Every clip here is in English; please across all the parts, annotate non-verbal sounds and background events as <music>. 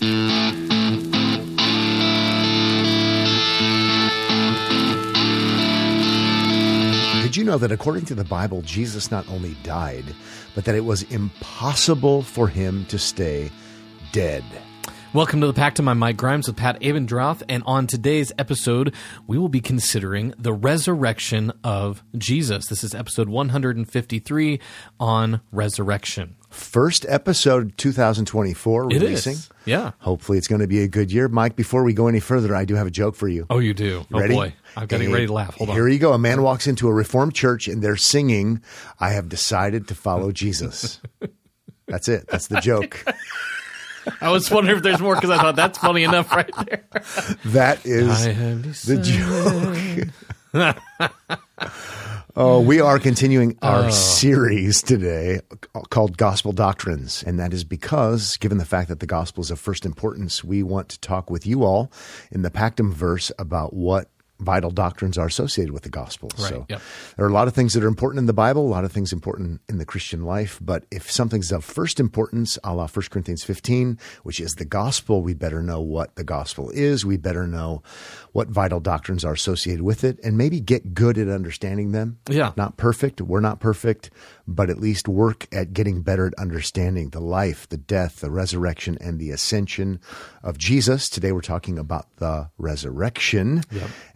Did you know that according to the Bible, Jesus not only died, but that it was impossible for him to stay dead? Welcome to the Pactum. I'm Mike Grimes with Pat Abendroth, and on today's episode, we will be considering the resurrection of Jesus. This is episode 153 on resurrection. First episode 2024 releasing. is. Yeah. Hopefully, it's going to be a good year. Mike, before we go any further, I do have a joke for you. Oh, you do. Oh Ready? boy, I'm getting A- ready to laugh. Hold on. Here you go. A man walks into a Reformed church and they're singing, I have decided to follow <laughs> Jesus. That's it. That's the joke. <laughs> I was wondering if there's more because I thought that's funny enough right there. That is the joke. <laughs> oh, we are continuing our oh. series today called Gospel Doctrines. And that is because, given the fact that the gospel is of first importance, we want to talk with you all in the Pactum verse about what vital doctrines are associated with the gospel. Right, So yep. there are a lot of things that are important in the Bible, a lot of things important in the Christian life. But if something's of first importance, a la 1 Corinthians 15, which is the gospel, we better know what the gospel is. We better know what vital doctrines are associated with it and maybe get good at understanding them. Yeah. Not perfect. We're not perfect, but at least work at getting better at understanding the life, the death, the resurrection, and the ascension of Jesus. Today we're talking about the resurrection.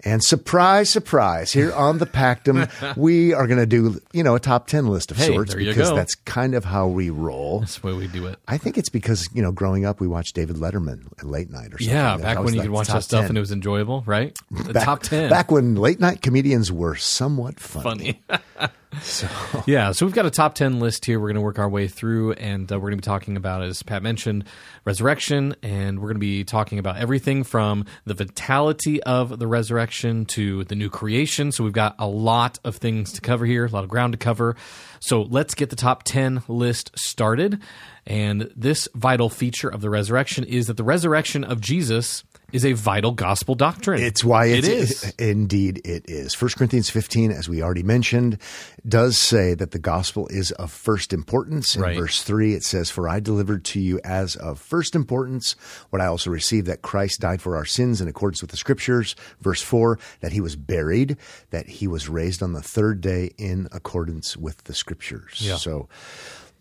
And surprise, surprise, here on the Pactum, <laughs> we are going to do, you know, a top 10 list of Hey, sorts there you because go. that's kind of how we roll. That's the way we do it. I think it's because, you know, growing up, we watched David Letterman at late night or something. Yeah, That back when you could watch that stuff 10. and it was enjoyable, right? The Back- top 10. Back when late night comedians were somewhat funny. funny. <laughs> <laughs> yeah, so we've got a top 10 list here we're going to work our way through, and uh, we're going to be talking about, as Pat mentioned, resurrection, and we're going to be talking about everything from the vitality of the resurrection to the new creation. So we've got a lot of things to cover here, a lot of ground to cover. So let's get the top 10 list started. And this vital feature of the resurrection is that the resurrection of Jesus is a vital gospel doctrine. It's why it it's, is. indeed it is. 1 Corinthians 15, as we already mentioned, does say that the gospel is of first importance. In Right. verse 3, it says, For I delivered to you as of first importance what I also received that Christ died for our sins in accordance with the scriptures. Verse 4, that he was buried, that he was raised on the third day in accordance with the scriptures. Yeah. So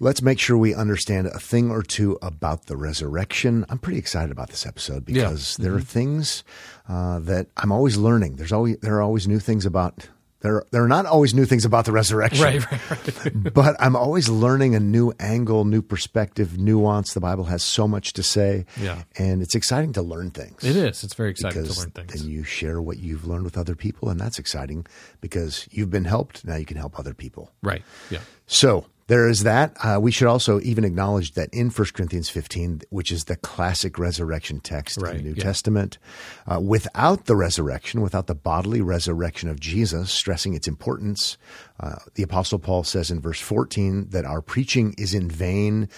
let's make sure we understand a thing or two about the resurrection. I'm pretty excited about this episode Yeah. because there are things uh, that I'm always learning. There's always there are always new things about there. There are not always new things about the resurrection, Right, right, right. <laughs> but I'm always learning a new angle, new perspective, nuance. The Bible has so much to say, Yeah. and it's exciting to learn things. It is. It's very exciting to learn things. then you share what you've learned with other people, and that's exciting because you've been helped. Now you can help other people. Right. Yeah. So there is that. Uh, we should also even acknowledge that in 1 Corinthians 15, which is the classic resurrection text in the New yeah. Testament, uh, without the resurrection, without the bodily resurrection of Jesus, stressing its importance, uh, the Apostle Paul says in verse 14 that our preaching is in vain.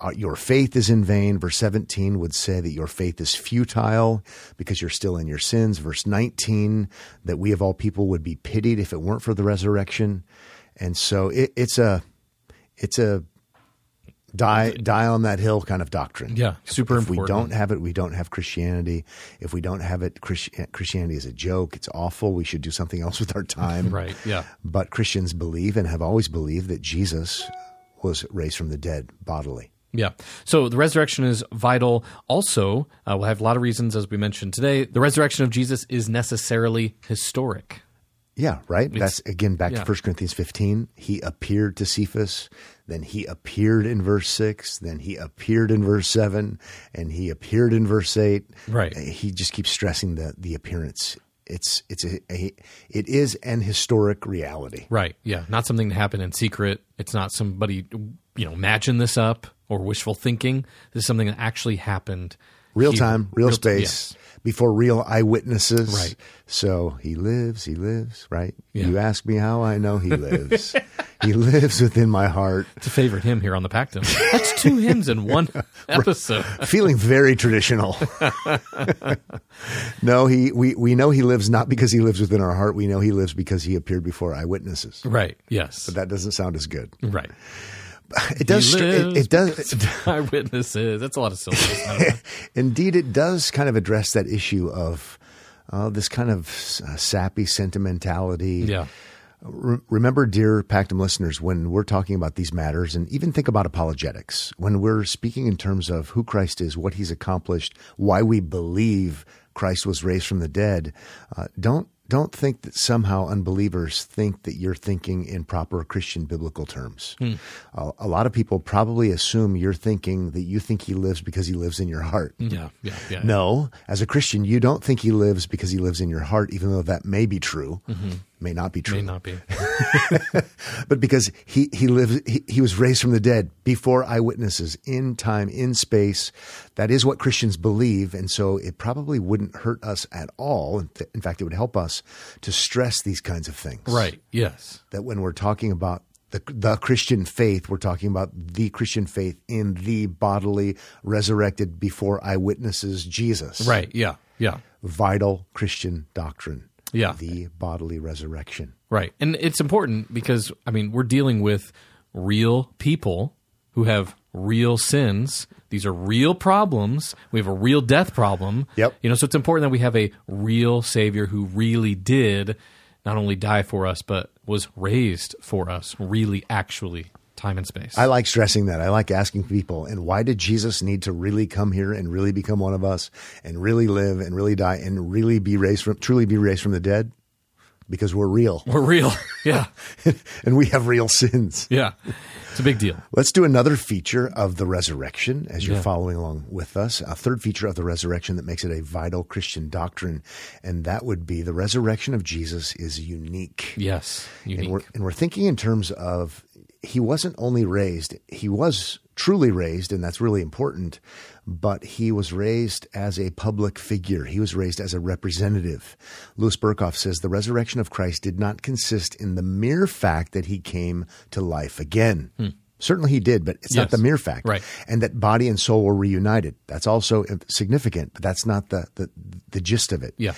Uh, Your faith is in vain. Verse 17 would say that your faith is futile because you're still in your sins. Verse 19, that we of all people would be pitied if it weren't for the resurrection. And so it, it's a it's a die die on that hill kind of doctrine. Yeah, super if we important. don't have it, we don't have Christianity. If we don't have it, Christi- Christianity is a joke. It's awful. We should do something else with our time. <laughs> Right. Yeah. But Christians believe and have always believed that Jesus was raised from the dead bodily. Yeah. So the resurrection is vital. Also, uh, we'll have a lot of reasons, as we mentioned today. The resurrection of Jesus is necessarily historic. Yeah, right. That's again back yeah. to 1 Corinthians 15. He appeared to Cephas, then he appeared in verse 6, then he appeared in verse 7, and he appeared in verse 8. Right. Uh, he just keeps stressing the the appearance. It's it's a, a it is an historic reality. Right. Yeah. Not something to happen in secret. It's not somebody, you know, imagine this up or wishful thinking. This is something that actually happened. Real here. time, real, t- space, yes. Before real eyewitnesses. Right. So he lives, he lives, right? Yeah. You ask me how I know he <laughs> lives. he lives within my heart. It's a favorite hymn here on the Pactum. That's two hymns in one <laughs> episode. feeling very traditional. <laughs> no, he we, we know he lives not because he lives within our heart. We know he lives because he appeared before eyewitnesses. Right. Yes. But that doesn't sound as good. right. It does. It, it does. Eyewitnesses. <laughs> That's a lot of syllables. I don't know. Indeed, it does kind of address that issue of uh, this kind of uh, sappy sentimentality. yeah. Re- remember, dear Pactum listeners, when we're talking about these matters, and even think about apologetics, when we're speaking in terms of who Christ is, what he's accomplished, why we believe Christ was raised from the dead, uh, don't don't think that somehow unbelievers think that you're thinking in proper Christian biblical terms. A, a lot of people probably assume you're thinking that you think he lives because he lives in your heart. Hmm. Yeah. Yeah. Yeah. No, as a Christian, you don't think he lives because he lives in your heart, even though that may be true, mm-hmm. May not be true May not be. <laughs> but because he he lives he, he was raised from the dead before eyewitnesses in time in space that is what christians believe and so it probably wouldn't hurt us at all in, in fact it would help us to stress these kinds of things Right. Yes. that when we're talking about the, the Christian faith, we're talking about the Christian faith in the bodily resurrected before eyewitnesses Jesus. Right. Yeah. Yeah. Vital Christian doctrine. Yeah. The bodily resurrection. Right. And it's important because, I mean, we're dealing with real people who have real sins. These are real problems. We have a real death problem. Yep. You know, so it's important that we have a real Savior who really did not only die for us, but was raised for us, really, actually, time and space. I like stressing that. I like asking people, and why did Jesus need to really come here and really become one of us and really live and really die and really be raised from, truly be raised from the dead? Because we're real we're real. <laughs> Yeah. and we have real sins. Yeah. It's a big deal. Let's do another feature of the resurrection as you're Yeah. following along with us. A third feature of the resurrection that makes it a vital Christian doctrine, and that would be the resurrection of Jesus is unique. Yes. Unique. And we're, and we're thinking in terms of he wasn't only raised, he was truly raised, and that's really important, but he was raised as a public figure. He was raised as a representative. Louis Berkhof says the resurrection of Christ did not consist in the mere fact that he came to life again. Hmm. Certainly he did, but it's not the mere fact. Right. And that body and soul were reunited. That's also significant, but that's not the, the, the gist of it. Yeah.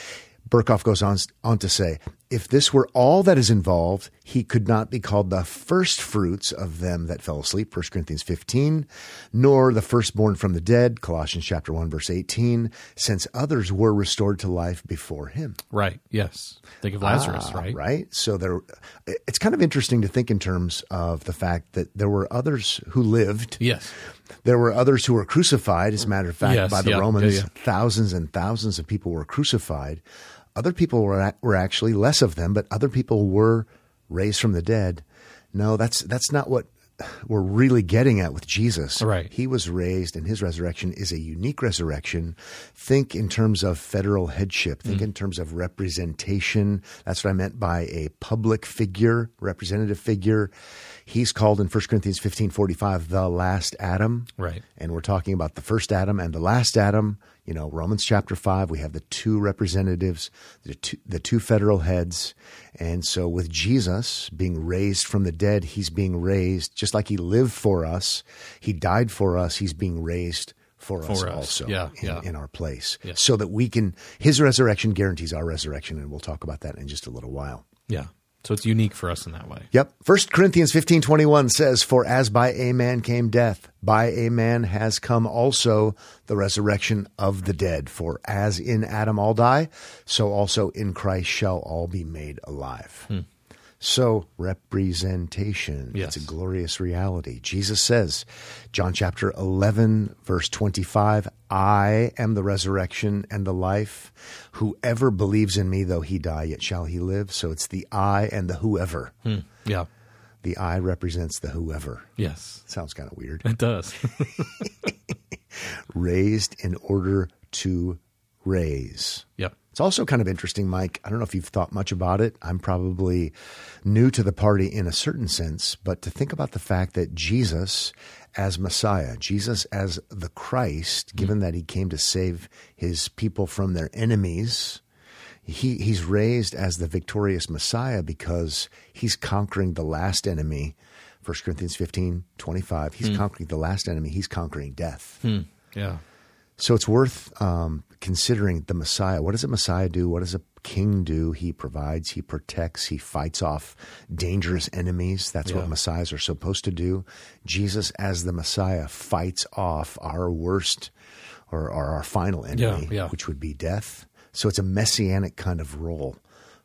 Burkhoff goes on, on to say, if this were all that is involved, he could not be called the first fruits of them that fell asleep, 1 Corinthians 15, nor the firstborn from the dead, Colossians chapter 1, verse 18, since others were restored to life before him. right. Yes. Think of Lazarus, Ah, right? Right. So there, it's kind of interesting to think in terms of the fact that there were others who lived. Yes. There were others who were crucified. As a matter of fact, Yes, by the yeah, Romans, yeah, yeah. thousands and thousands of people were crucified. Other people were were actually less of them, but other people were raised from the dead. No, that's that's not what we're really getting at with Jesus. Right. He was raised, and his resurrection is a unique resurrection. Think in terms of federal headship. Think Mm. in terms of representation. That's what I meant by a public figure, representative figure. He's called in 1 Corinthians fifteen forty five the last Adam. Right. And we're talking about the first Adam and the last Adam. You know, Romans chapter 5, we have the two representatives, the two, the two federal heads. And so with Jesus being raised from the dead, he's being raised just like he lived for us. He died for us. He's being raised for, us, us. also Yeah, in, yeah. in our place Yeah. so that we can, his resurrection guarantees our resurrection. And we'll talk about that in just a little while. Yeah. So it's unique for us in that way. Yep. First Corinthians fifteen twenty one says, For as by a man came death, by a man has come also the resurrection of the dead. For as in Adam all die, so also in Christ shall all be made alive. Hmm. So representation. Yes. It's a glorious reality. Jesus says, John chapter 11, verse 25, I am the resurrection and the life. Whoever believes in me, though he die, yet shall he live. So it's the I and the whoever. Hmm. Yeah. The I represents the whoever. Yes. Sounds kind of weird. It does. <laughs> Raised in order to raise. yep. It's also kind of interesting, Mike. I don't know if you've thought much about it. I'm probably new to the party in a certain sense, but to think about the fact that Jesus as Messiah, Jesus as the Christ, mm-hmm. given that he came to save his people from their enemies, he, he's raised as the victorious Messiah because he's conquering the last enemy. 1 Corinthians 15, 25. He's hmm. conquering the last enemy. He's conquering death. Hmm. Yeah. So it's worth um, considering the Messiah. What does a Messiah do? What does a king do? He provides, he protects, he fights off dangerous enemies. That's Yeah. what Messiahs are supposed to do. Jesus, as the Messiah, fights off our worst or, or our final enemy, yeah. which would be death. So it's a messianic kind of role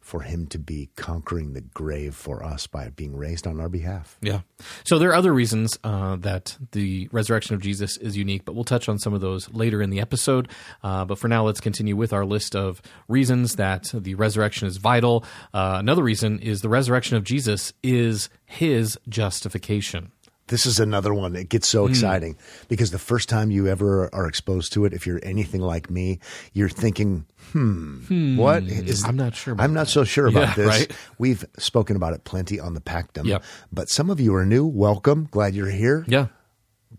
for him to be conquering the grave for us by being raised on our behalf. Yeah. So there are other reasons uh, that the resurrection of Jesus is unique, but we'll touch on some of those later in the episode. Uh, but for now, let's continue with our list of reasons that the resurrection is vital. Uh, another reason is the resurrection of Jesus is his justification. This is another one that gets Hmm. so exciting because the first time you ever are exposed to it, if you're anything like me, you're thinking, hmm, what is? I'm not sure about I'm not so sure about Yeah, this. right? We've spoken about it plenty on the Pactum. Yep. But some of you are new. Welcome. Glad you're here. Yeah.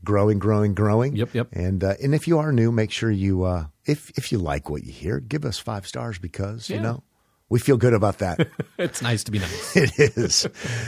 Growing, growing, growing. Yep, yep. And uh, and if you are new, make sure you uh, if if you like what you hear, give us five stars because you know we feel good about that. <laughs> It's nice to be nice. <laughs> it is.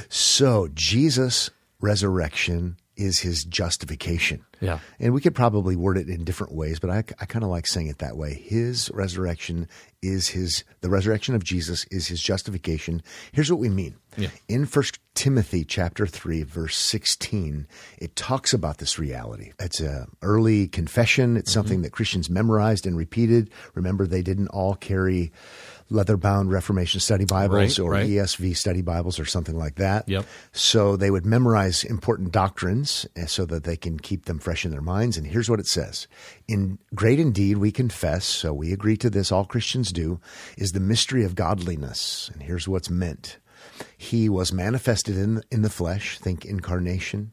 So Jesus' resurrection is his justification. Yeah. And we could probably word it in different ways, but I, I kind of like saying it that way. His resurrection is his, the resurrection of Jesus is his justification. Here's what we mean. Yeah. In First Timothy chapter 3, verse 16, it talks about this reality. It's an early confession. It's something Mm-hmm. that Christians memorized and repeated. Remember, they didn't all carry leather bound Reformation study Bibles Right, or right. ESV study Bibles or something like that. Yep. So they would memorize important doctrines uh, so that they can keep them fresh in their minds. And here's what it says In great indeed, we confess, so we agree to this, all Christians do, is the mystery of godliness. And here's what's meant He was manifested in, in the flesh, think incarnation,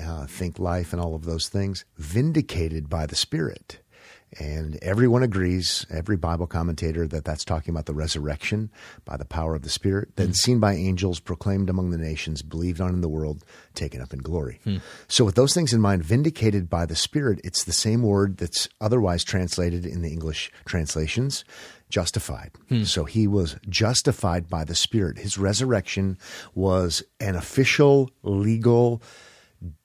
uh, think life, and all of those things, vindicated by the Spirit. And everyone agrees, every Bible commentator, that that's talking about the resurrection by the power of the Spirit, then hmm. seen by angels, proclaimed among the nations, believed on in the world, taken up in glory. Hmm. So, with those things in mind, vindicated by the Spirit, it's the same word that's otherwise translated in the English translations justified. Hmm. So, he was justified by the Spirit. His resurrection was an official, legal,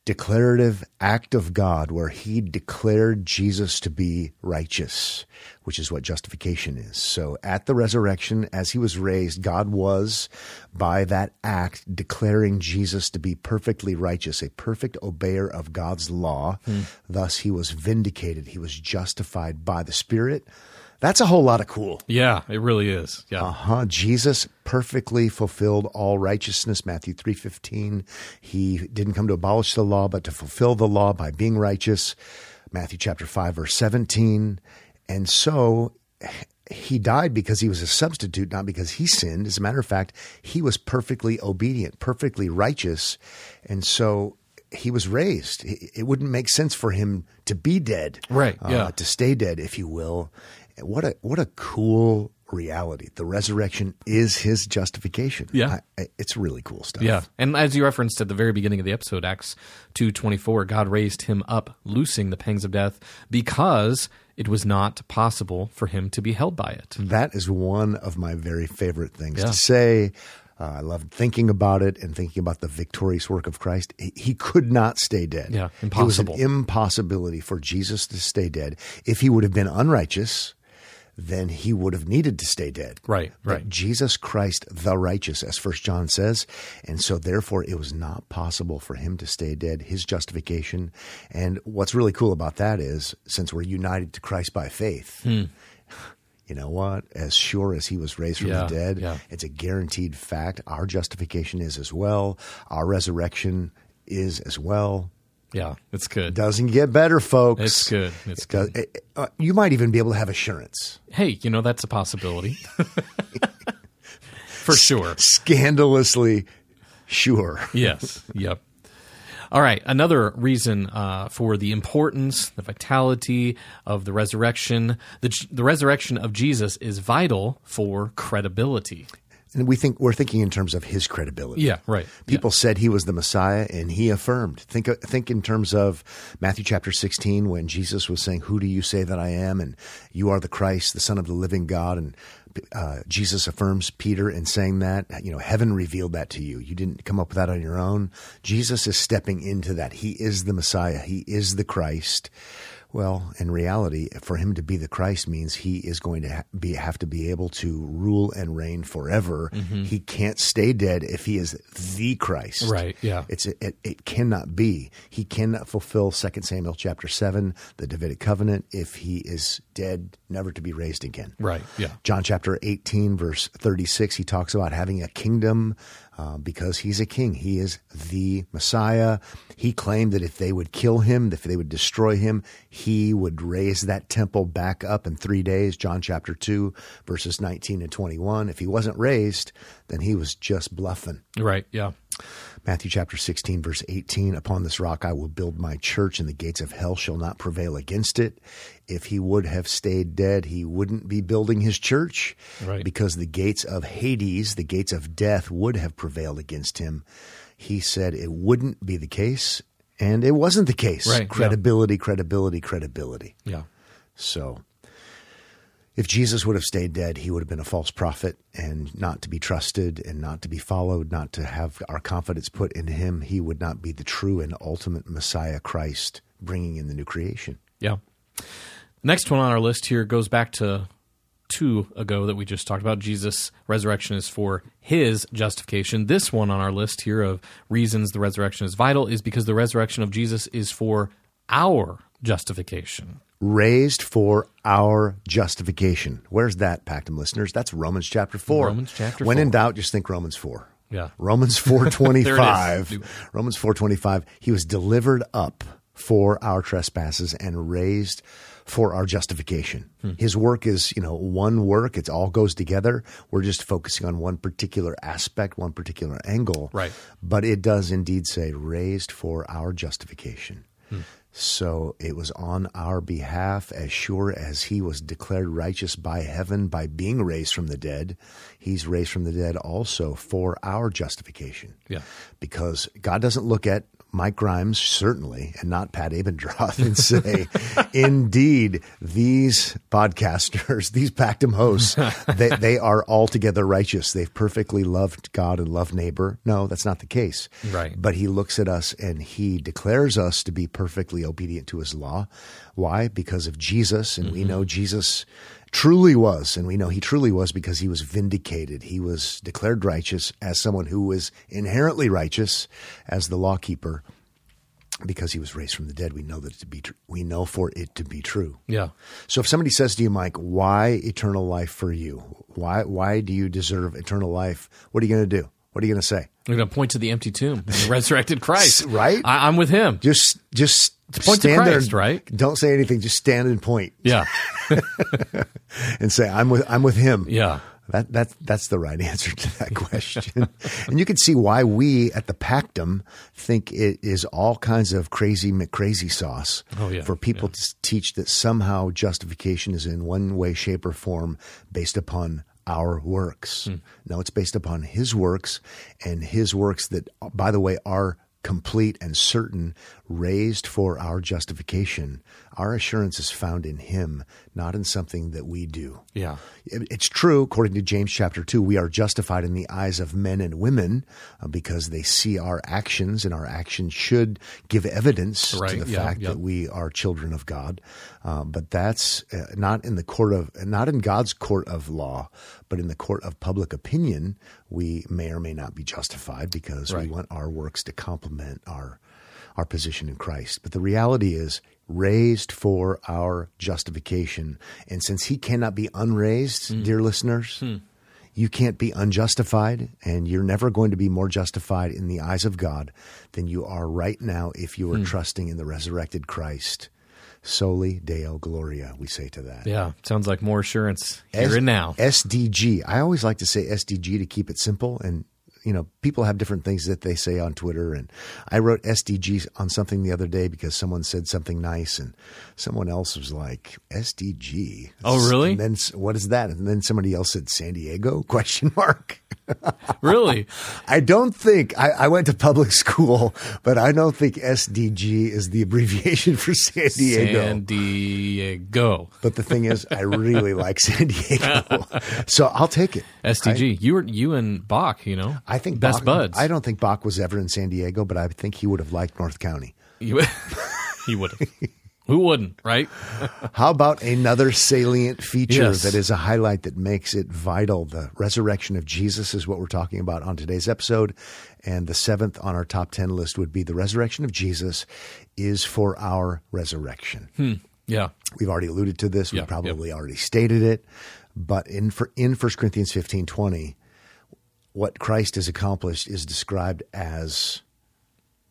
declarative act of God where he declared Jesus to be righteous, which is what justification is. So at the resurrection, as he was raised, God was, by that act, declaring Jesus to be perfectly righteous, a perfect obeyer of God's law. Hmm. Thus, he was vindicated. He was justified by the Spirit. That's a whole lot of cool. Yeah, it really is. Yeah. Uh-huh. Jesus perfectly fulfilled all righteousness. Matthew 3.15. He didn't come to abolish the law, but to fulfill the law by being righteous. Matthew chapter 5, verse 17. And so he died because he was a substitute, not because he sinned. As a matter of fact, he was perfectly obedient, perfectly righteous. And so he was raised. It wouldn't make sense for him to be dead. Right, uh, yeah. to stay dead, if you will. What a what a cool reality. The resurrection is his justification. Yeah. I, I- it's really cool stuff. Yeah, and as you referenced at the very beginning of the episode, Acts two twenty four, God raised him up, loosing the pangs of death, because it was not possible for him to be held by it. That is one of my very favorite things Yeah. to say. Uh, I love thinking about it and thinking about the victorious work of Christ. He, he could not stay dead. Yeah, impossible. It was an impossibility for Jesus to stay dead. If he would have been unrighteous, then he would have needed to stay dead. Right, But right. Jesus Christ, the righteous, as First John says, and so therefore it was not possible for him to stay dead. His justification, and what's really cool about that is, since we're united to Christ by faith, hmm. <sighs> you know what? As sure as he was raised from Yeah, the dead, yeah. it's a guaranteed fact. Our justification is as well. Our resurrection is as well. Yeah, it's good. Doesn't get better, folks. It's good. It's It does- good. it- uh, you might even be able to have assurance. Hey, you know that's a possibility. <laughs> For sure. Scandalously sure. Yes. Yep. All right. Another reason uh, for the importance, the vitality of the resurrection, the, the resurrection of Jesus is vital for credibility. And we think we're thinking in terms of his credibility. Yeah. Right. People said he was the Messiah, and he affirmed. Think think in terms of Matthew chapter sixteen, when Jesus was saying, "Who do you say that I am?" and "You are the Christ, the Son of the living God." And uh, Jesus affirms Peter in saying that. You know, heaven revealed that to you. You didn't come up with that on your own. Jesus is stepping into that. He is the Messiah. He is the Christ. Well, in reality, for him to be the Christ means he is going to ha- be have to be able to rule and reign forever. Mm-hmm. He can't stay dead if he is the Christ. Right, yeah. It's it, it cannot be. He cannot fulfill 2 Samuel chapter 7, the Davidic covenant if he is dead, never to be raised again. Right. Yeah. John chapter 18, verse 36, he talks about having a kingdom uh, because he's a king. He is the Messiah. He claimed that if they would kill him, if they would destroy him, he would raise that temple back up in three days. John chapter 2, verses 19 and 21. If he wasn't raised, then he was just bluffing. Right. Yeah. Matthew chapter 16, verse 18 Upon this rock I will build my church, and the gates of hell shall not prevail against it. If he would have stayed dead, he wouldn't be building his church Right. because the gates of Hades, the gates of death, would have prevailed against him. He said it wouldn't be the case, and it wasn't the case. Right, yeah. Credibility, credibility, credibility. Yeah. So, if Jesus would have stayed dead, he would have been a false prophet and not to be trusted and not to be followed, not to have our confidence put in him. He would not be the true and ultimate Messiah Christ bringing in the new creation. Yeah. Next one on our list here goes back to two ago that we just talked about. Jesus' resurrection is for his justification. This one on our list here of reasons the resurrection is vital is because the resurrection of Jesus is for our justification. Raised for our justification. Where's that, Pactum listeners? That's Romans chapter 4. Romans chapter when in doubt, just think Romans 4. Yeah. Romans <laughs> There it 4:25. is. Romans 4:25. He was delivered up for our trespasses and raised for our justification. Hmm. His work is, you know, one work. It all goes together. We're just focusing on one particular aspect, one particular angle. Right. But it does indeed say raised for our justification. Hmm. So it was on our behalf, as sure as he was declared righteous by heaven by being raised from the dead. He's raised from the dead also for our justification. Yeah. Because God doesn't look at Mike Grimes, certainly, and not Pat Abendroth, and say, <laughs> indeed, these podcasters, <laughs> these Pactum hosts, they, <laughs> they are altogether righteous. They've perfectly loved God and loved neighbor. No, that's not the case. Right. But he looks at us and he declares us to be perfectly obedient to his law. Why? Because of Jesus. And we mm-hmm. know Jesus truly was. And we know he truly was because he was vindicated. He was declared righteous as someone who was inherently righteous as the law keeper. Because he was raised from the dead, we know that to be tr- we know for it to be true. Yeah. So if somebody says to you, Mike, why eternal life for you? Why why do you deserve eternal life? What are you going to do? What are you going to say? We're going to point to the empty tomb and the resurrected Christ. Right? I, I'm with him. Just just point to stand Christ, there. right? Don't say anything. Just stand and point Yeah. <laughs> and say, "I'm with I'm with him." Yeah. That that that's the right answer to that <laughs> question. and you can see why we at the Pactum think it is all kinds of crazy McCrazy sauce Oh, yeah. for people to teach that somehow justification is in one way, shape, or form based upon our works. Hmm. No, it's based upon his works and his works that, by the way, are complete and certain, raised for our justification. Our assurance is found in him, not in something that we do. Yeah. It- It's true, according to James chapter 2, we are justified in the eyes of men and women uh, because they see our actions, and our actions should give evidence Right, to the yeah, fact yeah. that we are children of God. Uh, but that's uh, not in the court of, not in God's court of law, but in the court of public opinion. We may or may not be justified because Right. we want our works to complement our our position in Christ. But the reality is raised for our justification. And since he cannot be unraised, hmm. dear listeners, hmm. you can't be unjustified and you're never going to be more justified in the eyes of God than you are right now if you are hmm. trusting in the resurrected Christ. Soli Deo Gloria, we say to that. Yeah. Sounds like more assurance here S- and now. SDG. I always like to say SDG to keep it simple. And, you know, people have different things that they say on Twitter. And I wrote SDG on something the other day because someone said something nice and someone else was like, SDG. Oh, really? And then what is that? And then somebody else said San Diego <laughs> question mark. <laughs> Really? I don't think I, I went to public <laughs> school, but I don't think SDG is the abbreviation for San Diego. San Diego. But the thing is, I really like San Diego, <laughs> so I'll take it. SDG. you were you and Bach, you know. I think best Bach, buds. I don't think Bach was ever in San Diego, but I think he would have liked North County. You, he would have. Who wouldn't, right? <laughs> How about another salient feature Yes. that is a highlight that makes it vital? The resurrection of Jesus is what we're talking about on today's episode. And the seventh on our top 10 list would be the resurrection of Jesus is for our resurrection. Hmm. yeah. We've already alluded to this. We Yeah, probably already stated it. But in, in 1 Corinthians 15 20, what Christ has accomplished is described as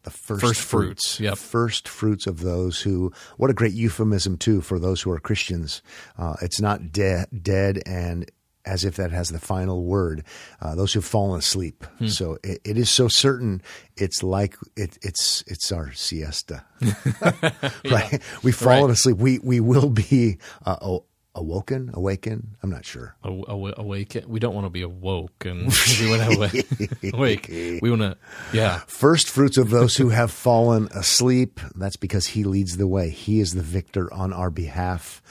the first, First fruits, fruits. yep. First fruits of those who, what a great euphemism, too, for those who are Christians. Uh, it's not de- dead and as if that has the final word. Uh, those who've fallen asleep. Hmm. So it, it is so certain. It's like it, it's it's our siesta, <laughs> <laughs> right? We've fallen Right. asleep. We we will be uh, awoken, awaken. I'm not sure. Aw- awa- awake. We don't want to be awoke and <laughs> we want to awake. awake. We want to, yeah. First fruits of those who have fallen asleep. That's because he leads the way. He is the victor on our behalf.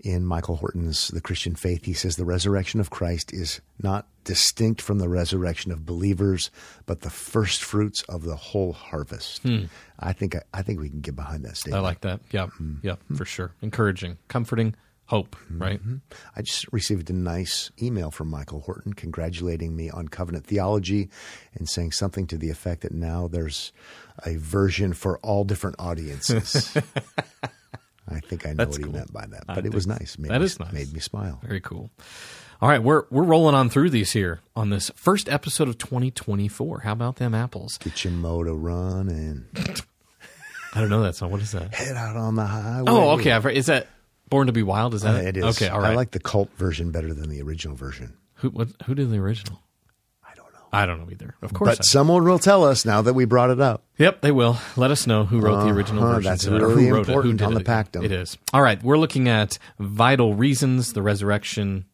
In Michael Horton's The Christian Faith, he says the resurrection of Christ is not distinct from the resurrection of believers, but the first fruits of the whole harvest. Hmm. I think I, think we can get behind that statement. I like that. Yeah. Hmm. Yeah, hmm. for sure. Encouraging, comforting, hope, right? Mm-hmm. I just received a nice email from Michael Horton congratulating me on covenant theology and saying something to the effect that now there's a version for all different audiences. <laughs> I think I know That's what cool. he meant by that, I but it was nice. Made that me, is nice. Made me smile. Very cool. All right, we're we're rolling on through these here on this first episode of 2024. How about them apples? Get your motor running. <laughs> I don't know that song. What is that? head out on the highway. Oh, okay. I've heard, is that Born to Be Wild? Is Uh, that it is. Okay, all right. I like the cult version better than the original version. who what, who did the original? I don't know. I don't know either. Of course. But someone will tell us now that we brought it up. Yep, they will. Let us know who wrote the original Uh-huh, version. that's or really who wrote it, who important did on the. Pactum. It is. All right, we're looking at vital reasons the resurrection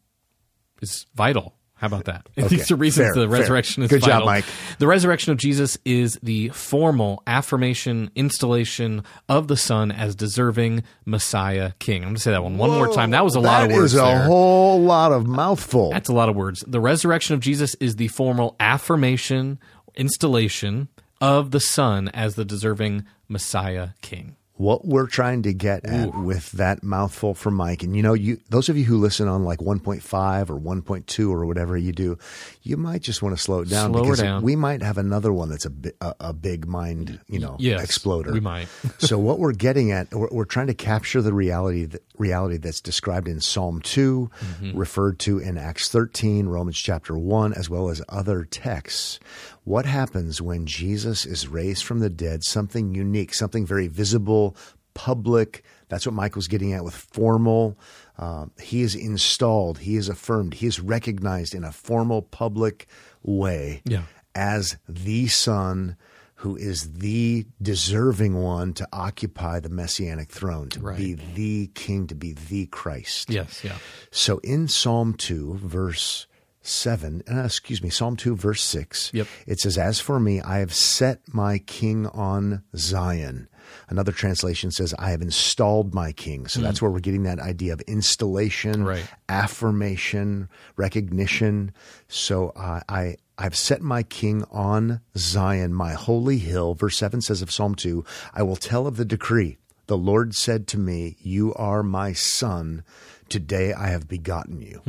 is vital. How about that? These are reasons fair, the fair. resurrection is Good job. Mike. The resurrection of Jesus is the formal affirmation, installation of the Son as deserving Messiah King. I'm going to say that one one more time. That was a lot of words is a there. whole lot of mouthful. That's a lot of words. The resurrection of Jesus is the formal affirmation, installation of the Son as the deserving Messiah King. What we're trying to get at with that mouthful from Mike, and you know, you those of you who listen on like 1.5 or 1.2 or whatever you do, you might just want to slow it down Slow because down. we might have another one that's a, a, a big mind, you know, Yes, exploder. we might. <laughs> so what we're getting at, we're, we're trying to capture the reality that, reality that's described in Psalm 2, Mm-hmm. referred to in Acts 13, Romans chapter 1, as well as other texts. What happens when Jesus is raised from the dead? Something unique, something very visible, public. That's what Michael's getting at with formal. Um, he is installed, he is affirmed, he is recognized in a formal, public way Yeah. as the Son who is the deserving one to occupy the messianic throne, to Right. be the king, to be the Christ. Yes, yeah. So in Psalm 2, verse 7, uh, excuse me, Psalm 2, verse 6, Yep. it says, As for me, I have set my king on Zion. Another translation says, I have installed my king. So that's where we're getting that idea of installation, Hmm. Right. affirmation, recognition. So uh, I, I've set my king on Zion, my holy hill. Verse 7 says of Psalm 2, I will tell of the decree. The Lord said to me, You are my son. Today I have begotten you.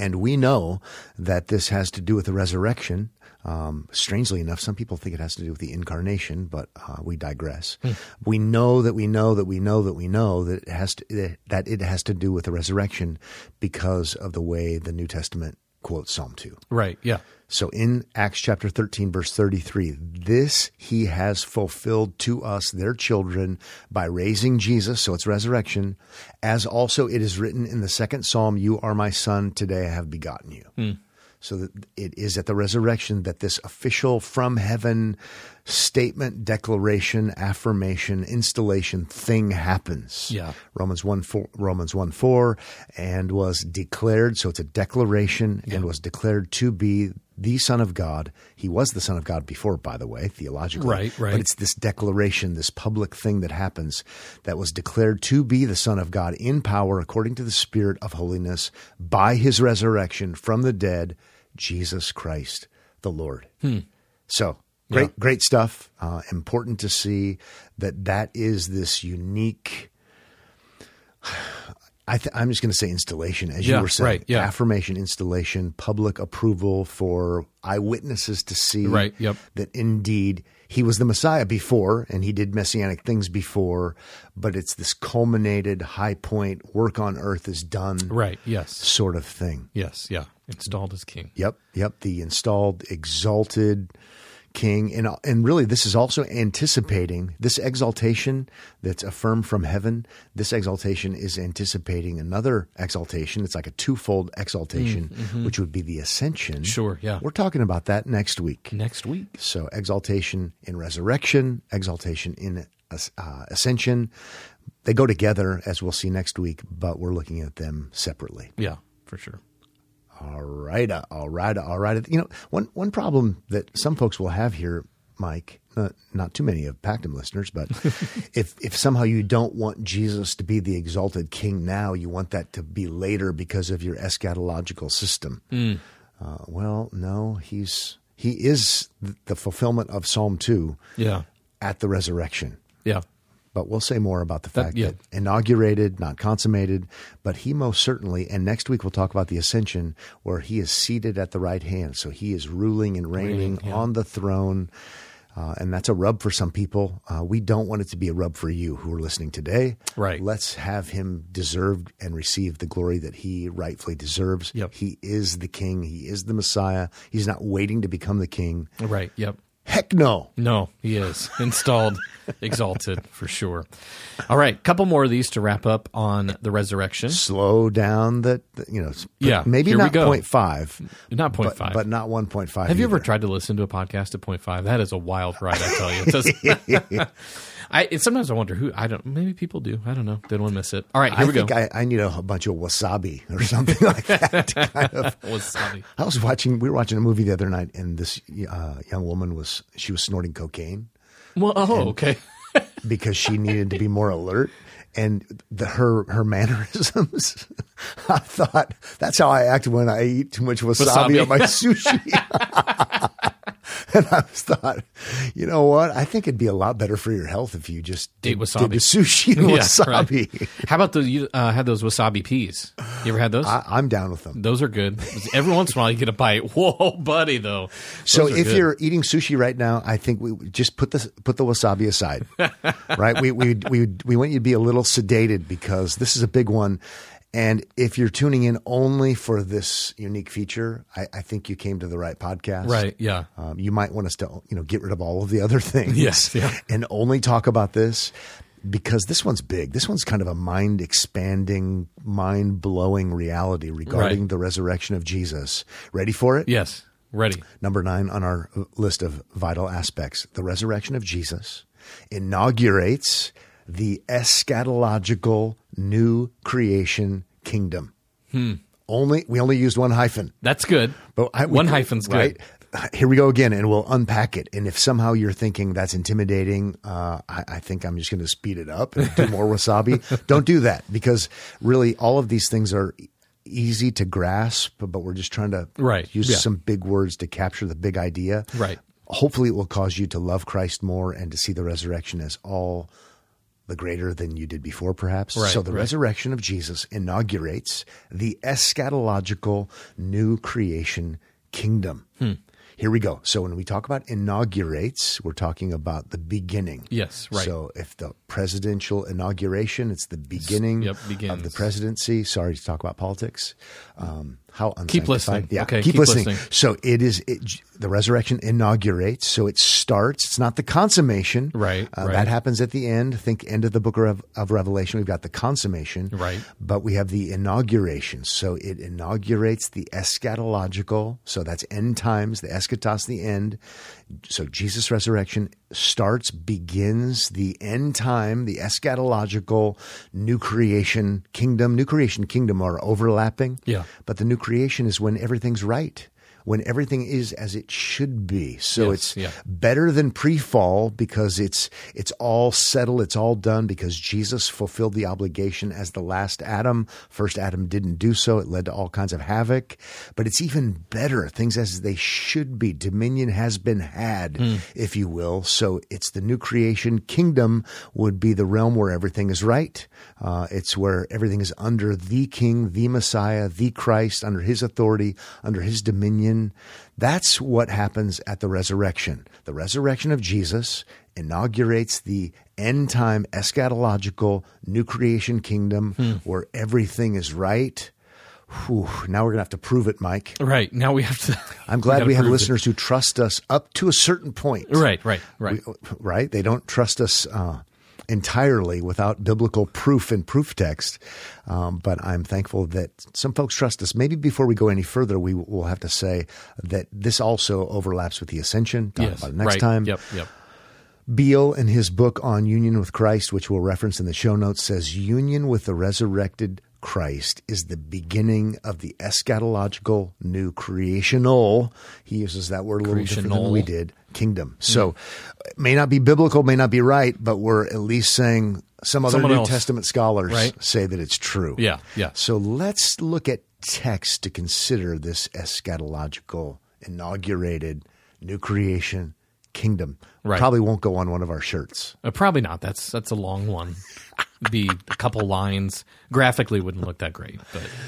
And we know that this has to do with the resurrection. Um, strangely enough, some people think it has to do with the incarnation, but uh, we digress. We know that we know that we know that we know that it has to that it has to do with the resurrection because of the way the New Testament quotes Psalm two. Right, yeah. So in Acts chapter 13, verse 33, this he has fulfilled to us, their children, by raising Jesus. So it's resurrection. As also it is written in the second psalm, You are my son, today I have begotten you. Hmm. So that it is at the resurrection that this official from heaven statement, declaration, affirmation, installation thing happens. Yeah. Romans 1 4, Romans 1 4, and was declared. So it's a declaration and was declared to be the Son of God. He was the Son of God before, by the way, theologically. Right, right. But it's this declaration, this public thing that happens that was declared to be the Son of God in power according to the Spirit of holiness by his resurrection from the dead, Jesus Christ the Lord. Hmm. So great, Yeah. great stuff. Uh, important to see that that is this unique. <sighs> I th- I'm just going to say installation, as Yeah, you were saying, right, yeah. affirmation, installation, public approval for eyewitnesses to see Right, yep. that indeed he was the Messiah before, and he did messianic things before, but it's this culminated high point, work on earth is done, Right. Yes. sort of thing. Yes. Yeah. Installed as king. Yep, yep. The installed, exalted king, and and really, this is also anticipating this exaltation that's affirmed from heaven. This exaltation is anticipating another exaltation. It's like a twofold exaltation, which would be the ascension. Sure. Yeah. We're talking about that next week. Next week. So, exaltation in resurrection, exaltation in uh, ascension. They go together, as we'll see next week, but we're looking at them separately. Yeah. For sure. All right, uh, all right, all right. You know, one one problem that some folks will have here, Mike, not, not too many of Pactum listeners, but <laughs> if if somehow you don't want Jesus to be the exalted King now, you want that to be later because of your eschatological system. Uh, well, no, he's he is the fulfillment of Psalm two Yeah. at the resurrection. Yeah. But we'll say more about the That- fact yeah. that inaugurated, not consummated, but he most certainly, and next week we'll talk about the ascension where he is seated at the right hand. So he is ruling and reigning Reigning, yeah. on the throne. Uh, and that's a rub for some people. Uh, we don't want it to be a rub for you who are listening today. Right. Let's have him deserve and receive the glory that he rightfully deserves. Yep. He is the king. He is the Messiah. He's not waiting to become the king. Right. Yep. Heck no. No, he is installed, <laughs> exalted for sure. All right, couple more of these to wrap up on the resurrection. slow down the, the- you know Yeah, maybe not go. 0.5 Not point but, five. but not 1.5 Have you ever tried to listen to a podcast at point five? That is a wild ride, I tell you. <laughs> <laughs> I sometimes I wonder who I don't. Maybe people do. I don't know. They don't want to miss it. All right, here I we think go. I, I need a, bunch of wasabi <laughs> or something like that. kind of. <laughs> Wasabi. I was watching. We were watching a movie the other night, and this uh, young woman was she was snorting cocaine Well, oh, okay. <laughs> because she needed to be more alert. And the, her her mannerisms, I thought that's how I act when I eat too much wasabi, Wasabi. on my sushi. <laughs> and I thought, you know what? I think it'd be a lot better for your health if you just Ate did, wasabi. did sushi and <laughs> Yeah, wasabi. right. How about those? You uh, had those wasabi peas? You ever had those? I, I'm down with them. those are good. Every once in a while, you get a bite. <laughs> Whoa, buddy, though. So Those are if good. you're eating sushi right now, I think we just put the put the wasabi aside, right? We we we we want you to be a little sedated because this is a big one. And if you're tuning in only for this unique feature, I, I think you came to the right podcast. right, yeah, Um, you might want us to, you know, get rid of all of the other <laughs> things. Yes, yeah. And only talk about this because this one's big. This one's kind of a mind expanding, mind blowing reality regarding Right. the resurrection of Jesus. Ready for it? yes, ready. Number nine on our list of vital aspects the resurrection of Jesus inaugurates the eschatological new creation kingdom. Only we only used one hyphen, That's good. but I, One could- hyphen's good. right? Here we go again, and we'll unpack it. And if somehow you're thinking that's intimidating, uh, I, I think I'm just going to speed it up and do more <laughs> wasabi. Don't do that because really all of these things are easy to grasp, but we're just trying to Right, use yeah. some big words to capture the big idea. Right. Hopefully, it will cause you to love Christ more and to see the resurrection as all the greater than you did before, perhaps. Right, so, the right. resurrection of Jesus inaugurates the eschatological new creation kingdom. Hmm. Here we go. So, when we talk about inaugurates, we're talking about the beginning. Yes, right. So, if the presidential inauguration, it's the beginning Yep, of the presidency. Sorry to talk about politics. Um, how Keep listening. Yeah, Okay, keep, keep listening. listening. So it is it, the resurrection inaugurates. So it starts. It's not the consummation. Right, Uh, right. That happens at the end. Think end of the book of, of Revelation. We've got the consummation. Right. But we have the inauguration. So it inaugurates the eschatological. So that's end times. The eschatos, the end. So Jesus' resurrection starts, begins the end time, the eschatological new creation kingdom. New creation kingdom are overlapping. Yeah. But the new creation is when everything's right. When everything is as it should be. So Yes, it's yeah. better than pre-fall because it's it's all settled, it's all done because Jesus fulfilled the obligation as the last Adam. First Adam didn't do so. It led to all kinds of havoc. But it's even better, things as they should be. Dominion has been had, Hmm. if you will. So it's the new creation. Kingdom would be the realm where everything is right. Uh, it's where everything is under the King, the Messiah, the Christ, under His authority, under His dominion. That's what happens at the resurrection. The resurrection of Jesus inaugurates the end time eschatological new creation kingdom where everything is right. Whew, now we're going to have to prove it, Mike. Right. Now we have to. <laughs> I'm glad gotta we have prove it. listeners who trust us up to a certain point. Right, right, right. Right? They don't trust us uh, entirely without biblical proof and proof text. Um, but I'm thankful that some folks trust us. Maybe before we go any further, we will have to say that this also overlaps with the ascension. Talk yes. about it next right. time. Yep, yep. Beale, in his book on union with Christ, which we'll reference in the show notes, says union with the resurrected Christ is the beginning of the eschatological new creational. He uses that word a little different than we did. Kingdom. So, it may not be biblical, may not be right, but we're at least saying some other Someone New else. Testament scholars Right. say that it's true. Yeah, yeah. So let's look at text to consider this eschatological, inaugurated, new creation kingdom. Right. Probably won't go on one of our shirts. Uh, probably not. That's that's a long one. <laughs> Be a couple lines. Graphically, wouldn't look that great,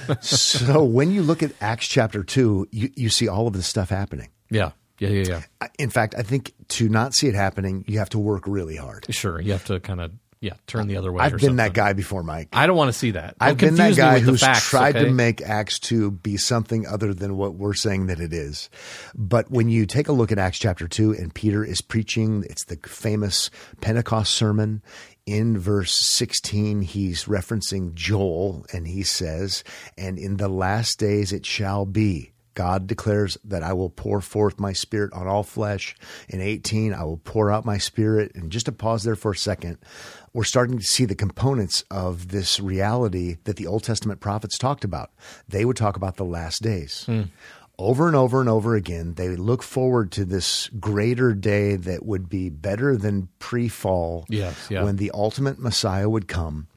but <laughs> so when you look at Acts chapter 2, you, you see all of this stuff happening. yeah, yeah, yeah, yeah. In fact, I think to not see it happening, you have to work really hard. Sure, you have to kind of yeah turn the other way. I've been something. that guy before, Mike. I don't want to see that. Don't I've been that guy who's facts, tried okay? to make Acts 2 be something other than what we're saying that it is. But when you take a look at Acts chapter 2 and Peter is preaching, it's the famous Pentecost sermon. In verse 16, he's referencing Joel and he says, And in the last days it shall be. God declares that I will pour forth my spirit on all flesh. In 18, I will pour out my spirit. And just to pause there for a second, we're starting to see the components of this reality that the Old Testament prophets talked about. They would talk about the last days. Hmm. Over and over and over again, they look forward to this greater day that would be better than pre fall Yes, yeah. when the ultimate Messiah would come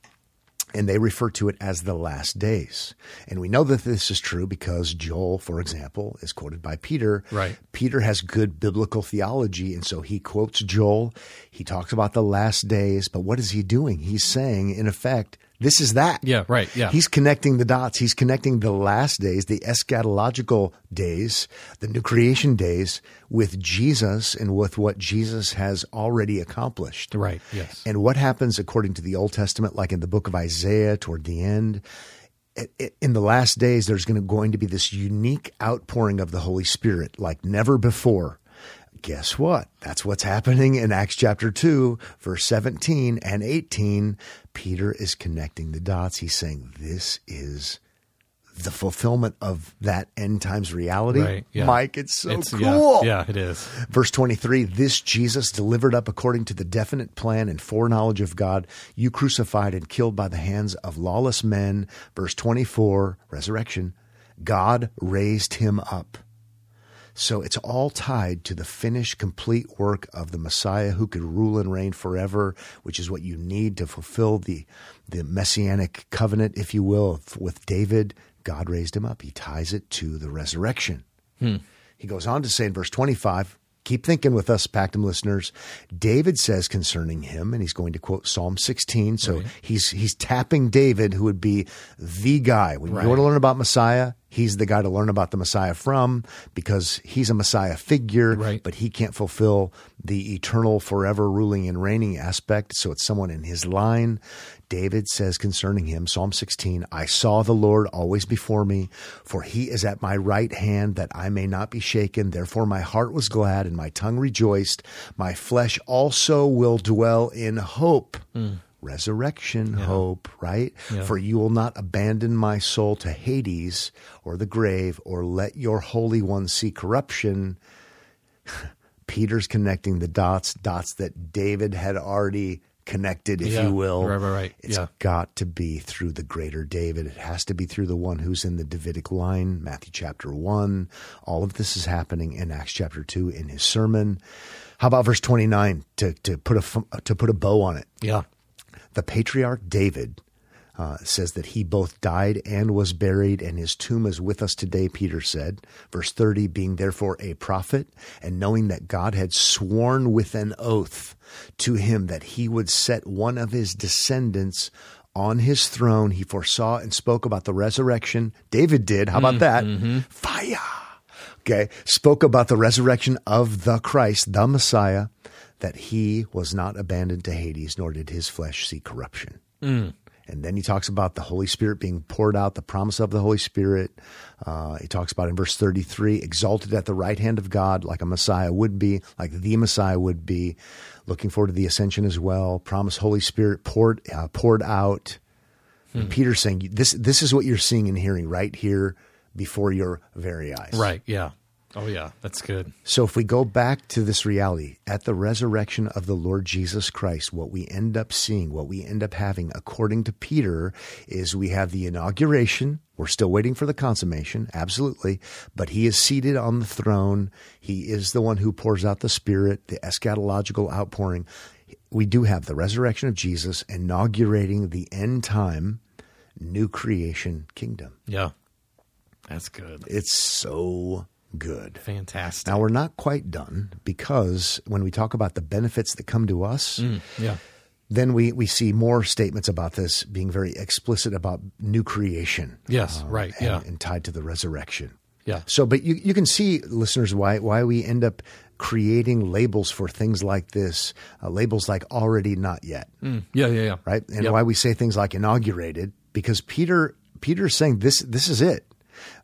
and they refer to it as the last days. And we know that this is true because Joel, for example, is quoted by Peter. Right. Peter has good biblical theology, and so he quotes Joel. He talks about the last days, but what is he doing? He's saying, in effect, this is that. Yeah, right, yeah. He's connecting the dots. He's connecting the last days, the eschatological days, the new creation days with Jesus and with what Jesus has already accomplished. Right. Yes. And what happens according to the Old Testament, like in the book of Isaiah toward the end? In the last days, there's going to, going to be this unique outpouring of the Holy Spirit like never before. Guess what? That's what's happening in Acts chapter 2, verse 17 and 18. Peter is connecting the dots. He's saying, This is the fulfillment of that end times reality. Right, yeah. Mike, it's so it's, cool. Yeah, yeah, it is. Verse 23 This Jesus delivered up according to the definite plan and foreknowledge of God, you crucified and killed by the hands of lawless men. Verse 24 Resurrection God raised him up. So it's all tied to the finished, complete work of the Messiah who could rule and reign forever, which is what you need to fulfill the, the messianic covenant, if you will, with David. God raised him up. He ties it to the resurrection. Hmm. He goes on to say in verse 25, keep thinking with us, Pactum listeners. David says concerning him, and he's going to quote Psalm 16. So he's he's tapping David, who would be the guy. When you want to learn about Messiah, he's the guy to learn about the Messiah from because he's a Messiah figure, Right. but he can't fulfill the eternal, forever ruling and reigning aspect. So it's someone in his line. David says concerning him, Psalm 16, I saw the Lord always before me, for he is at my right hand that I may not be shaken. Therefore my heart was glad and my tongue rejoiced. My flesh also will dwell in hope. Hmm. Resurrection hope, right? For you will not abandon my soul to Hades or the grave or let your Holy One see corruption. <laughs> Peter's connecting the dots, dots that David had already connected, if Yeah. you will. Right, right, right. It's Yeah. got to be through the greater David. It has to be through the one who's in the Davidic line, Matthew chapter 1. All of this is happening in Acts chapter 2 in his sermon. How about verse 29 to, to, put, a, to put a bow on it? Yeah. The patriarch David uh, says that he both died and was buried, and his tomb is with us today, Peter said. Verse 30 being therefore a prophet, and knowing that God had sworn with an oath to him that he would set one of his descendants on his throne, he foresaw and spoke about the resurrection. David did. How about mm, that? Mm-hmm. Fire. Okay. Spoke about the resurrection of the Christ, the Messiah, that he was not abandoned to Hades, nor did his flesh see corruption. Mm. And then he talks about the Holy Spirit being poured out, the promise of the Holy Spirit. Uh, he talks about in verse 33 exalted at the right hand of God, like a Messiah would be, like the Messiah would be. Looking forward to the ascension as well. Promise Holy Spirit poured uh, poured out. And Peter's saying this this is what you're seeing and hearing right here before your very eyes. Right. Yeah. Oh yeah. That's good. So if we go back to this reality, at the resurrection of the Lord Jesus Christ, what we end up seeing, what we end up having, according to Peter, is we have the inauguration. We're still waiting for the consummation, absolutely. But he is seated on the throne. He is the one who pours out the Spirit, the eschatological outpouring. We do have the resurrection of Jesus inaugurating the end time new creation kingdom. Yeah. That's good. It's so good. Fantastic. Now, we're not quite done because when we talk about the benefits that come to us, yeah. then we, we see more statements about this being very explicit about new creation. Yes. uh, right. and, Yeah. and tied to the resurrection. Yeah. So, but you, you can see, listeners, why, why we end up creating labels for things like this, uh, labels like already not yet, Mm. Yeah. Yeah. Yeah. right? And Yep. why we say things like inaugurated, because Peter Peter's saying this this is it.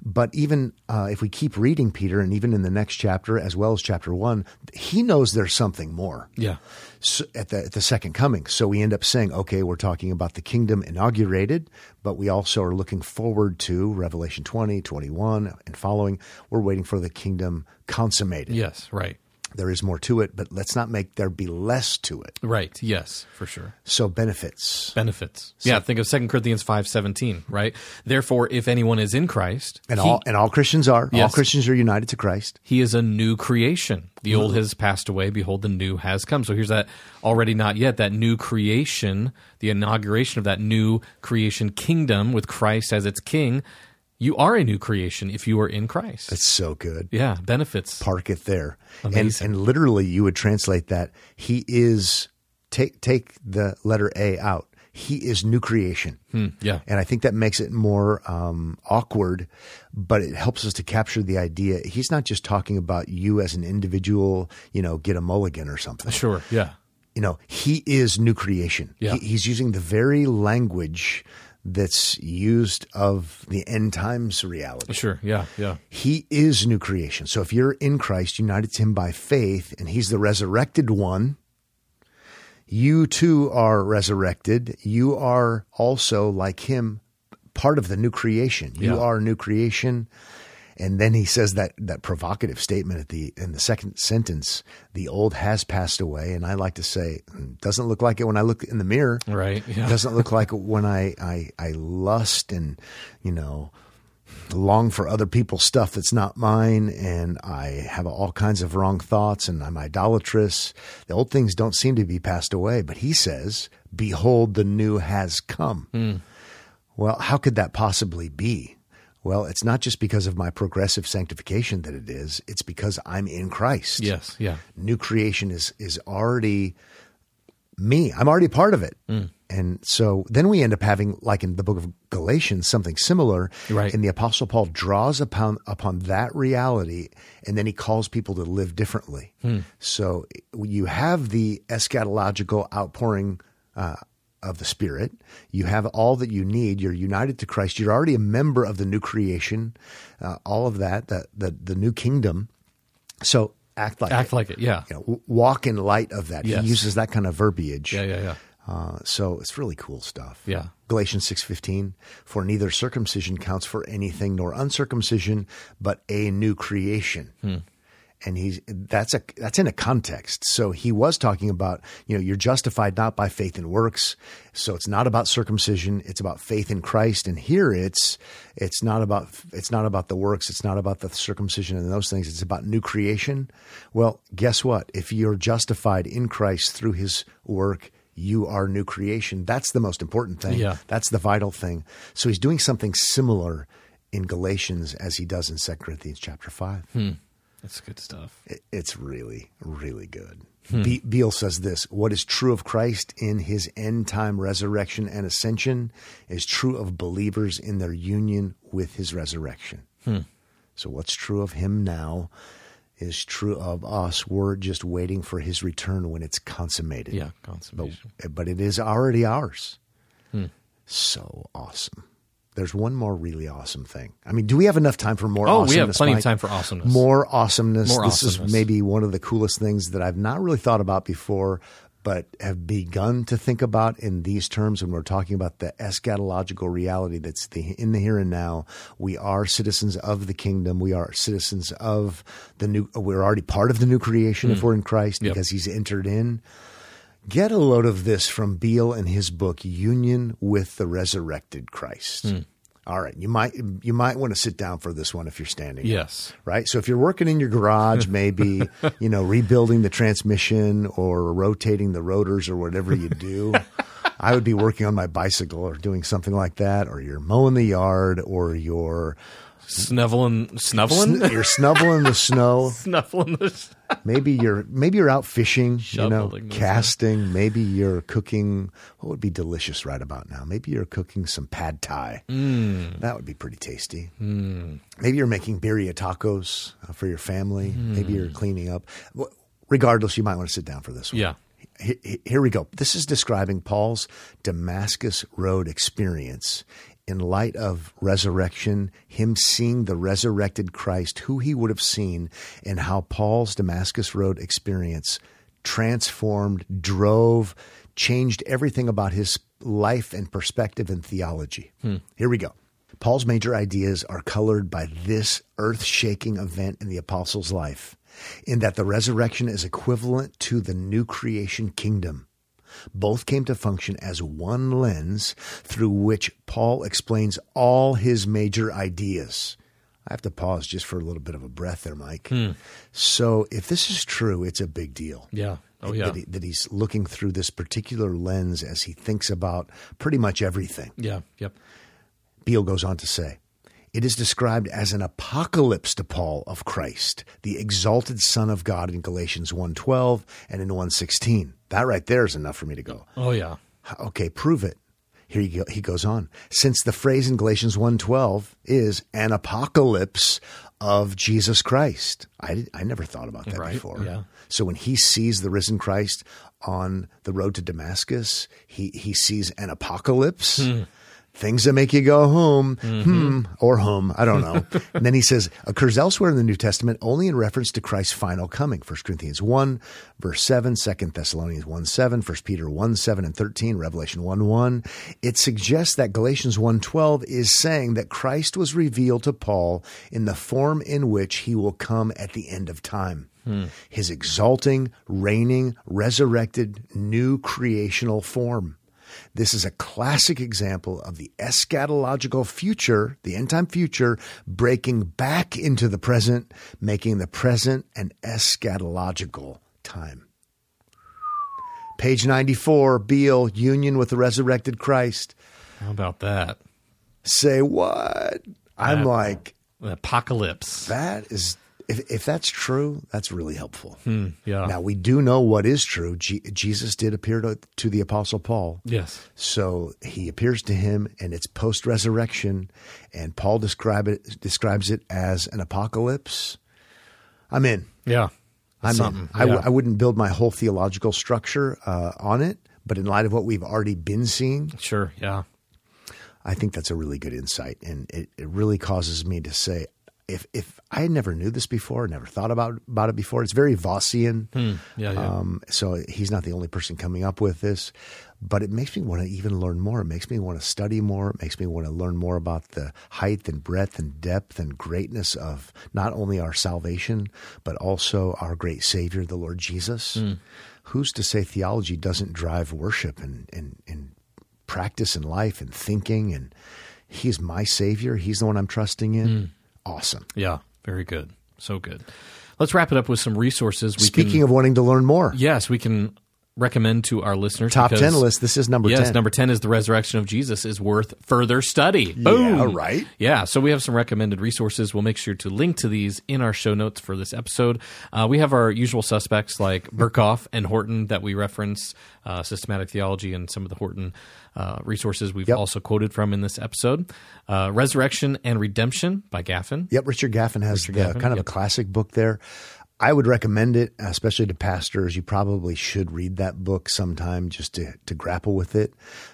But even uh, if we keep reading Peter, and even in the next chapter as well as chapter one, he knows there's something more Yeah. so at the at the second coming. So we end up saying, okay, we're talking about the kingdom inaugurated, but we also are looking forward to Revelation 20, 21, and following. We're waiting for the kingdom consummated. Yes. Right. There is more to it, but let's not make there be less to it. Right. Yes. For sure. So benefits. benefits. yeah, think of 2 Corinthians 5:17, right? Therefore, if anyone is in Christ, And he, all and all Christians are. All Christians are united to Christ. he is a new creation. The mm-hmm. old has passed away, behold the new has come. So here's that already not yet that new creation, the inauguration of that new creation kingdom with Christ as its king. You are a new creation if you are in Christ. That's so good. yeah, benefits. Park it there. And and literally you would translate that he is take take the letter A out. He is new creation. Hmm, yeah. And I think that makes it more um, awkward, but it helps us to capture the idea. He's not just talking about you as an individual, you know, get a mulligan or something. Sure. Yeah. You know, he is new creation. Yeah. He, he's using the very language that's used of the end times reality. Sure. Yeah. Yeah. He is new creation. So if you're in Christ, united to him by faith, and he's the resurrected one, you too are resurrected. You are also, like him, part of the new creation. You Yeah. are new creation. And then he says that that provocative statement at the in the second sentence, the old has passed away. And I like to say, "Mm, doesn't look like it when I look in the mirror. Right. Yeah. Doesn't look like it when I, I I lust and you know long for other people's stuff that's not mine and I have all kinds of wrong thoughts and I'm idolatrous. The old things don't seem to be passed away, but he says, behold the new has come. Well, how could that possibly be? Well, it's not just because of my progressive sanctification that it is. It's because I'm in Christ. Yes. Yeah. New creation is is already me. I'm already part of it. And so then we end up having, like in the book of Galatians, something similar. Right. And the Apostle Paul draws upon upon that reality, and then he calls people to live differently. So you have the eschatological outpouring uh, of the Spirit. You have all that you need. You're united to Christ. You're already a member of the new creation. Uh, all of that, the, the the new kingdom. So act like Act it. like it. Yeah. You know, walk in light of that. Yes. He uses that kind of verbiage. Yeah. Yeah. Yeah. Uh, so it's really cool stuff. Yeah. Galatians 6:15 for neither circumcision counts for anything nor uncircumcision but a new creation. Hmm. And he's that's a that's in a context. So he was talking about you know you're justified not by faith in works. So it's not about circumcision; it's about faith in Christ. And here it's it's not about it's not about the works. It's not about the circumcision and those things. It's about new creation. Well, guess what? If you're justified in Christ through His work. You are new creation. That's the most important thing. Yeah. That's the vital thing. So he's doing something similar in Galatians as he does in 2 Corinthians chapter 5. Hmm. That's good stuff. It- It's really, really good. Hmm. Be- Beale says this What is true of Christ in his end time resurrection and ascension is true of believers in their union with his resurrection. Hmm. So, what's true of him now is true of us. We're just waiting for his return when it's consummated. Yeah, consummation. But, but it is already ours. Hmm. So awesome. There's one more really awesome thing. I mean, do we have enough time for more Oh, we have plenty Mike? of time for awesomeness. More awesomeness. More this awesomeness. is maybe one of the coolest things that I've not really thought about before, but have begun to think about in these terms when we're talking about the eschatological reality that's the, in the here and now. We are citizens of the kingdom. We are citizens of the new. We're already part of the new creation if we're in Christ Hmm. Yep. because He's entered in. Get a load of this from Beale in his book Union with the Resurrected Christ. Hmm. All right, you might you might want to sit down for this one if you're standing. Yes. Right? So if you're working in your garage, <laughs> maybe, you know, rebuilding the transmission or rotating the rotors or whatever you do, <laughs> I would be working on my bicycle or doing something like that or you're mowing the yard or you're Snuffling, snuffling, you're snubbling the snow. <laughs> snuffling the. Maybe you're maybe you're out fishing, you know, Shoveling casting. Maybe you're cooking. What would be delicious right about now? Maybe you're cooking some pad thai. Mm. That would be pretty tasty. Mm. Maybe you're making birria tacos uh, for your family. Maybe you're cleaning up. Regardless, you might want to sit down for this one. Yeah. He- he- Here we go. This is describing Paul's Damascus Road experience in light of resurrection, him seeing the resurrected Christ, who he would have seen, and how Paul's Damascus Road experience transformed, drove, changed everything about his life and perspective and theology. Hmm. Here we go. Paul's major ideas are colored by this earth shaking event in the apostle's life, in that the resurrection is equivalent to the new creation kingdom. Both came to function as one lens through which Paul explains all his major ideas. I have to pause just for a little bit of a breath there, Mike. Hmm. So, if this is true, it's a big deal Yeah. Oh yeah. that, he, that he's looking through this particular lens as he thinks about pretty much everything. Yeah. Yep. Beale goes on to say, it is described as an apocalypse to Paul of Christ, the exalted Son of God in Galatians 1.12 and in 1.16. That right there is enough for me to go, Oh yeah. okay, prove it. Here he, go, he goes on. Since the phrase in Galatians 1.12 is an apocalypse of Jesus Christ. I, did, I never thought about that Right, before. yeah. So when he sees the risen Christ on the road to Damascus, he, he sees an apocalypse. Hmm. Things that make you go home, hmm, or home, I don't know. <laughs> and then he says, occurs elsewhere in the New Testament only in reference to Christ's final coming. 1 Corinthians 1, verse 7, 2 Thessalonians 1, 7, 1 Peter 1, 7 and 13, Revelation 1, 1. It suggests that Galatians 1, 12 is saying that Christ was revealed to Paul in the form in which he will come at the end of time. His exalting, reigning, resurrected, new creational form. This is a classic example of the eschatological future, the end time future, breaking back into the present, making the present an eschatological time. Page 94, Beale, Union with the Resurrected Christ. How about that? Say what? I'm That- like, apocalypse. that is, if, if that's true, that's really helpful. yeah. Now, we do know what is true. Je- Jesus did appear to, to the Apostle Paul. yes. So he appears to him, and it's post resurrection, and Paul describe it, describes it as an apocalypse. I'm in. Yeah. I'm Something. in. I, yeah. I wouldn't build my whole theological structure uh, on it, but in light of what we've already been seeing, Sure. Yeah. I think that's a really good insight, and it, it really causes me to say, if if I never knew this before, never thought about about it before, it's very Vossian. Hmm. Yeah, yeah. Um, so he's not the only person coming up with this, but it makes me want to even learn more. It makes me want to study more. It makes me want to learn more about the height and breadth and depth and greatness of not only our salvation, but also our great Savior, the Lord Jesus. Hmm. Who's to say theology doesn't drive worship and, and, and practice in life and thinking? And He's my Savior. He's the one I'm trusting in. Hmm. Awesome. yeah, very good. So good. Let's wrap it up with some resources. We Speaking can, of wanting to learn more, yes, we can recommend to our listeners. top because- 10 list. This is number Yes, 10. number 10 is the resurrection of Jesus is worth further study. Boom. Yeah, right. Yeah, so we have some recommended resources. We'll make sure to link to these in our show notes for this episode. Uh, we have our usual suspects like <laughs> Berkhof and Horton that we reference, uh, systematic theology, and some of the Horton uh, resources we've Yep. also quoted from in this episode. Uh, Resurrection and Redemption by Gaffin. Yep, Richard Gaffin has the, Gaffin, kind of yep. a classic book there. I would recommend it, especially to pastors. You probably should read that book sometime just to, to grapple with it.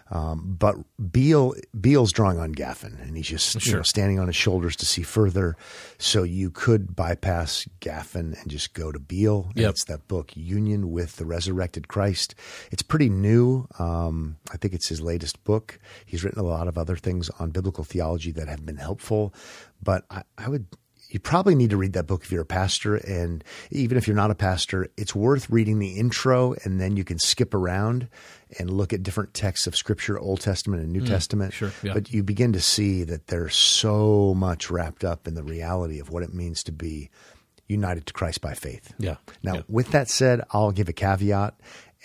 Um, but Beale Beale's drawing on Gaffin, and he's just you know, standing on his shoulders to see further. So you could bypass Gaffin and just go to Beale. Yep. It's that book, Union with the Resurrected Christ. It's pretty new. Um, I think it's his latest book. He's written a lot of other things on biblical theology that have been helpful. But I, I would you probably need to read that book if you're a pastor. And even if you're not a pastor, it's worth reading the intro and then you can skip around and look at different texts of scripture, Old Testament and New Testament. Mm, sure, yeah. But you begin to see that there's so much wrapped up in the reality of what it means to be united to Christ by faith. Yeah, Now, yeah. with that said, I'll give a caveat.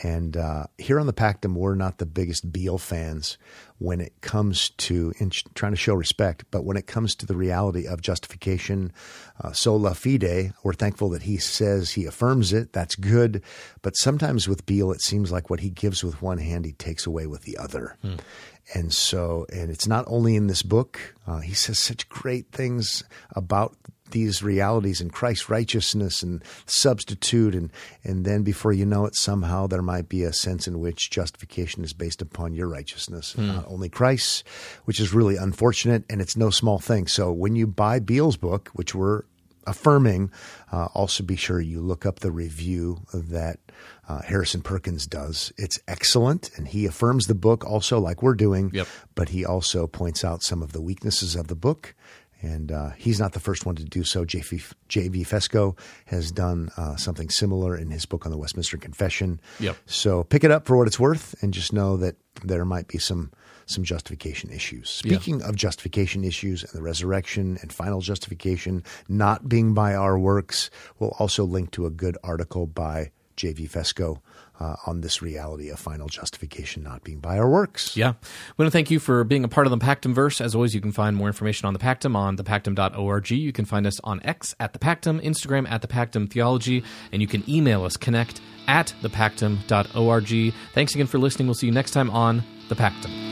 And uh, here on the Pactum, we're not the biggest Beale fans when it comes to in sh- trying to show respect, but when it comes to the reality of justification, uh, sola fide, we're thankful that he says he affirms it. That's good. But sometimes with Beale, it seems like what he gives with one hand, he takes away with the other. And so, and it's not only in this book, uh, he says such great things about these realities in Christ's righteousness and substitute and and then before you know it somehow there might be a sense in which justification is based upon your righteousness and not only Christ's which is really unfortunate and it's no small thing so when you buy Beale's book which we're affirming uh, also be sure you look up the review that uh, Harrison Perkins does it's excellent and he affirms the book also like we're doing Yep. but he also points out some of the weaknesses of the book. And uh, he's not the first one to do so. J.V. Fesko has done uh, something similar in his book on the Westminster Confession. Yep. So pick it up for what it's worth, and just know that there might be some some justification issues. Speaking of justification issues and the resurrection and final justification not being by our works, we'll also link to a good article by J.V. Fesko uh, on this reality of final justification not being by our works. Yeah. We want to thank you for being a part of the Pactum verse. As always, you can find more information on the Pactum on thepactum.org. You can find us on X at the Pactum, Instagram at the Pactum Theology, and you can email us connect at thepactum.org. Thanks again for listening. We'll see you next time on the Pactum.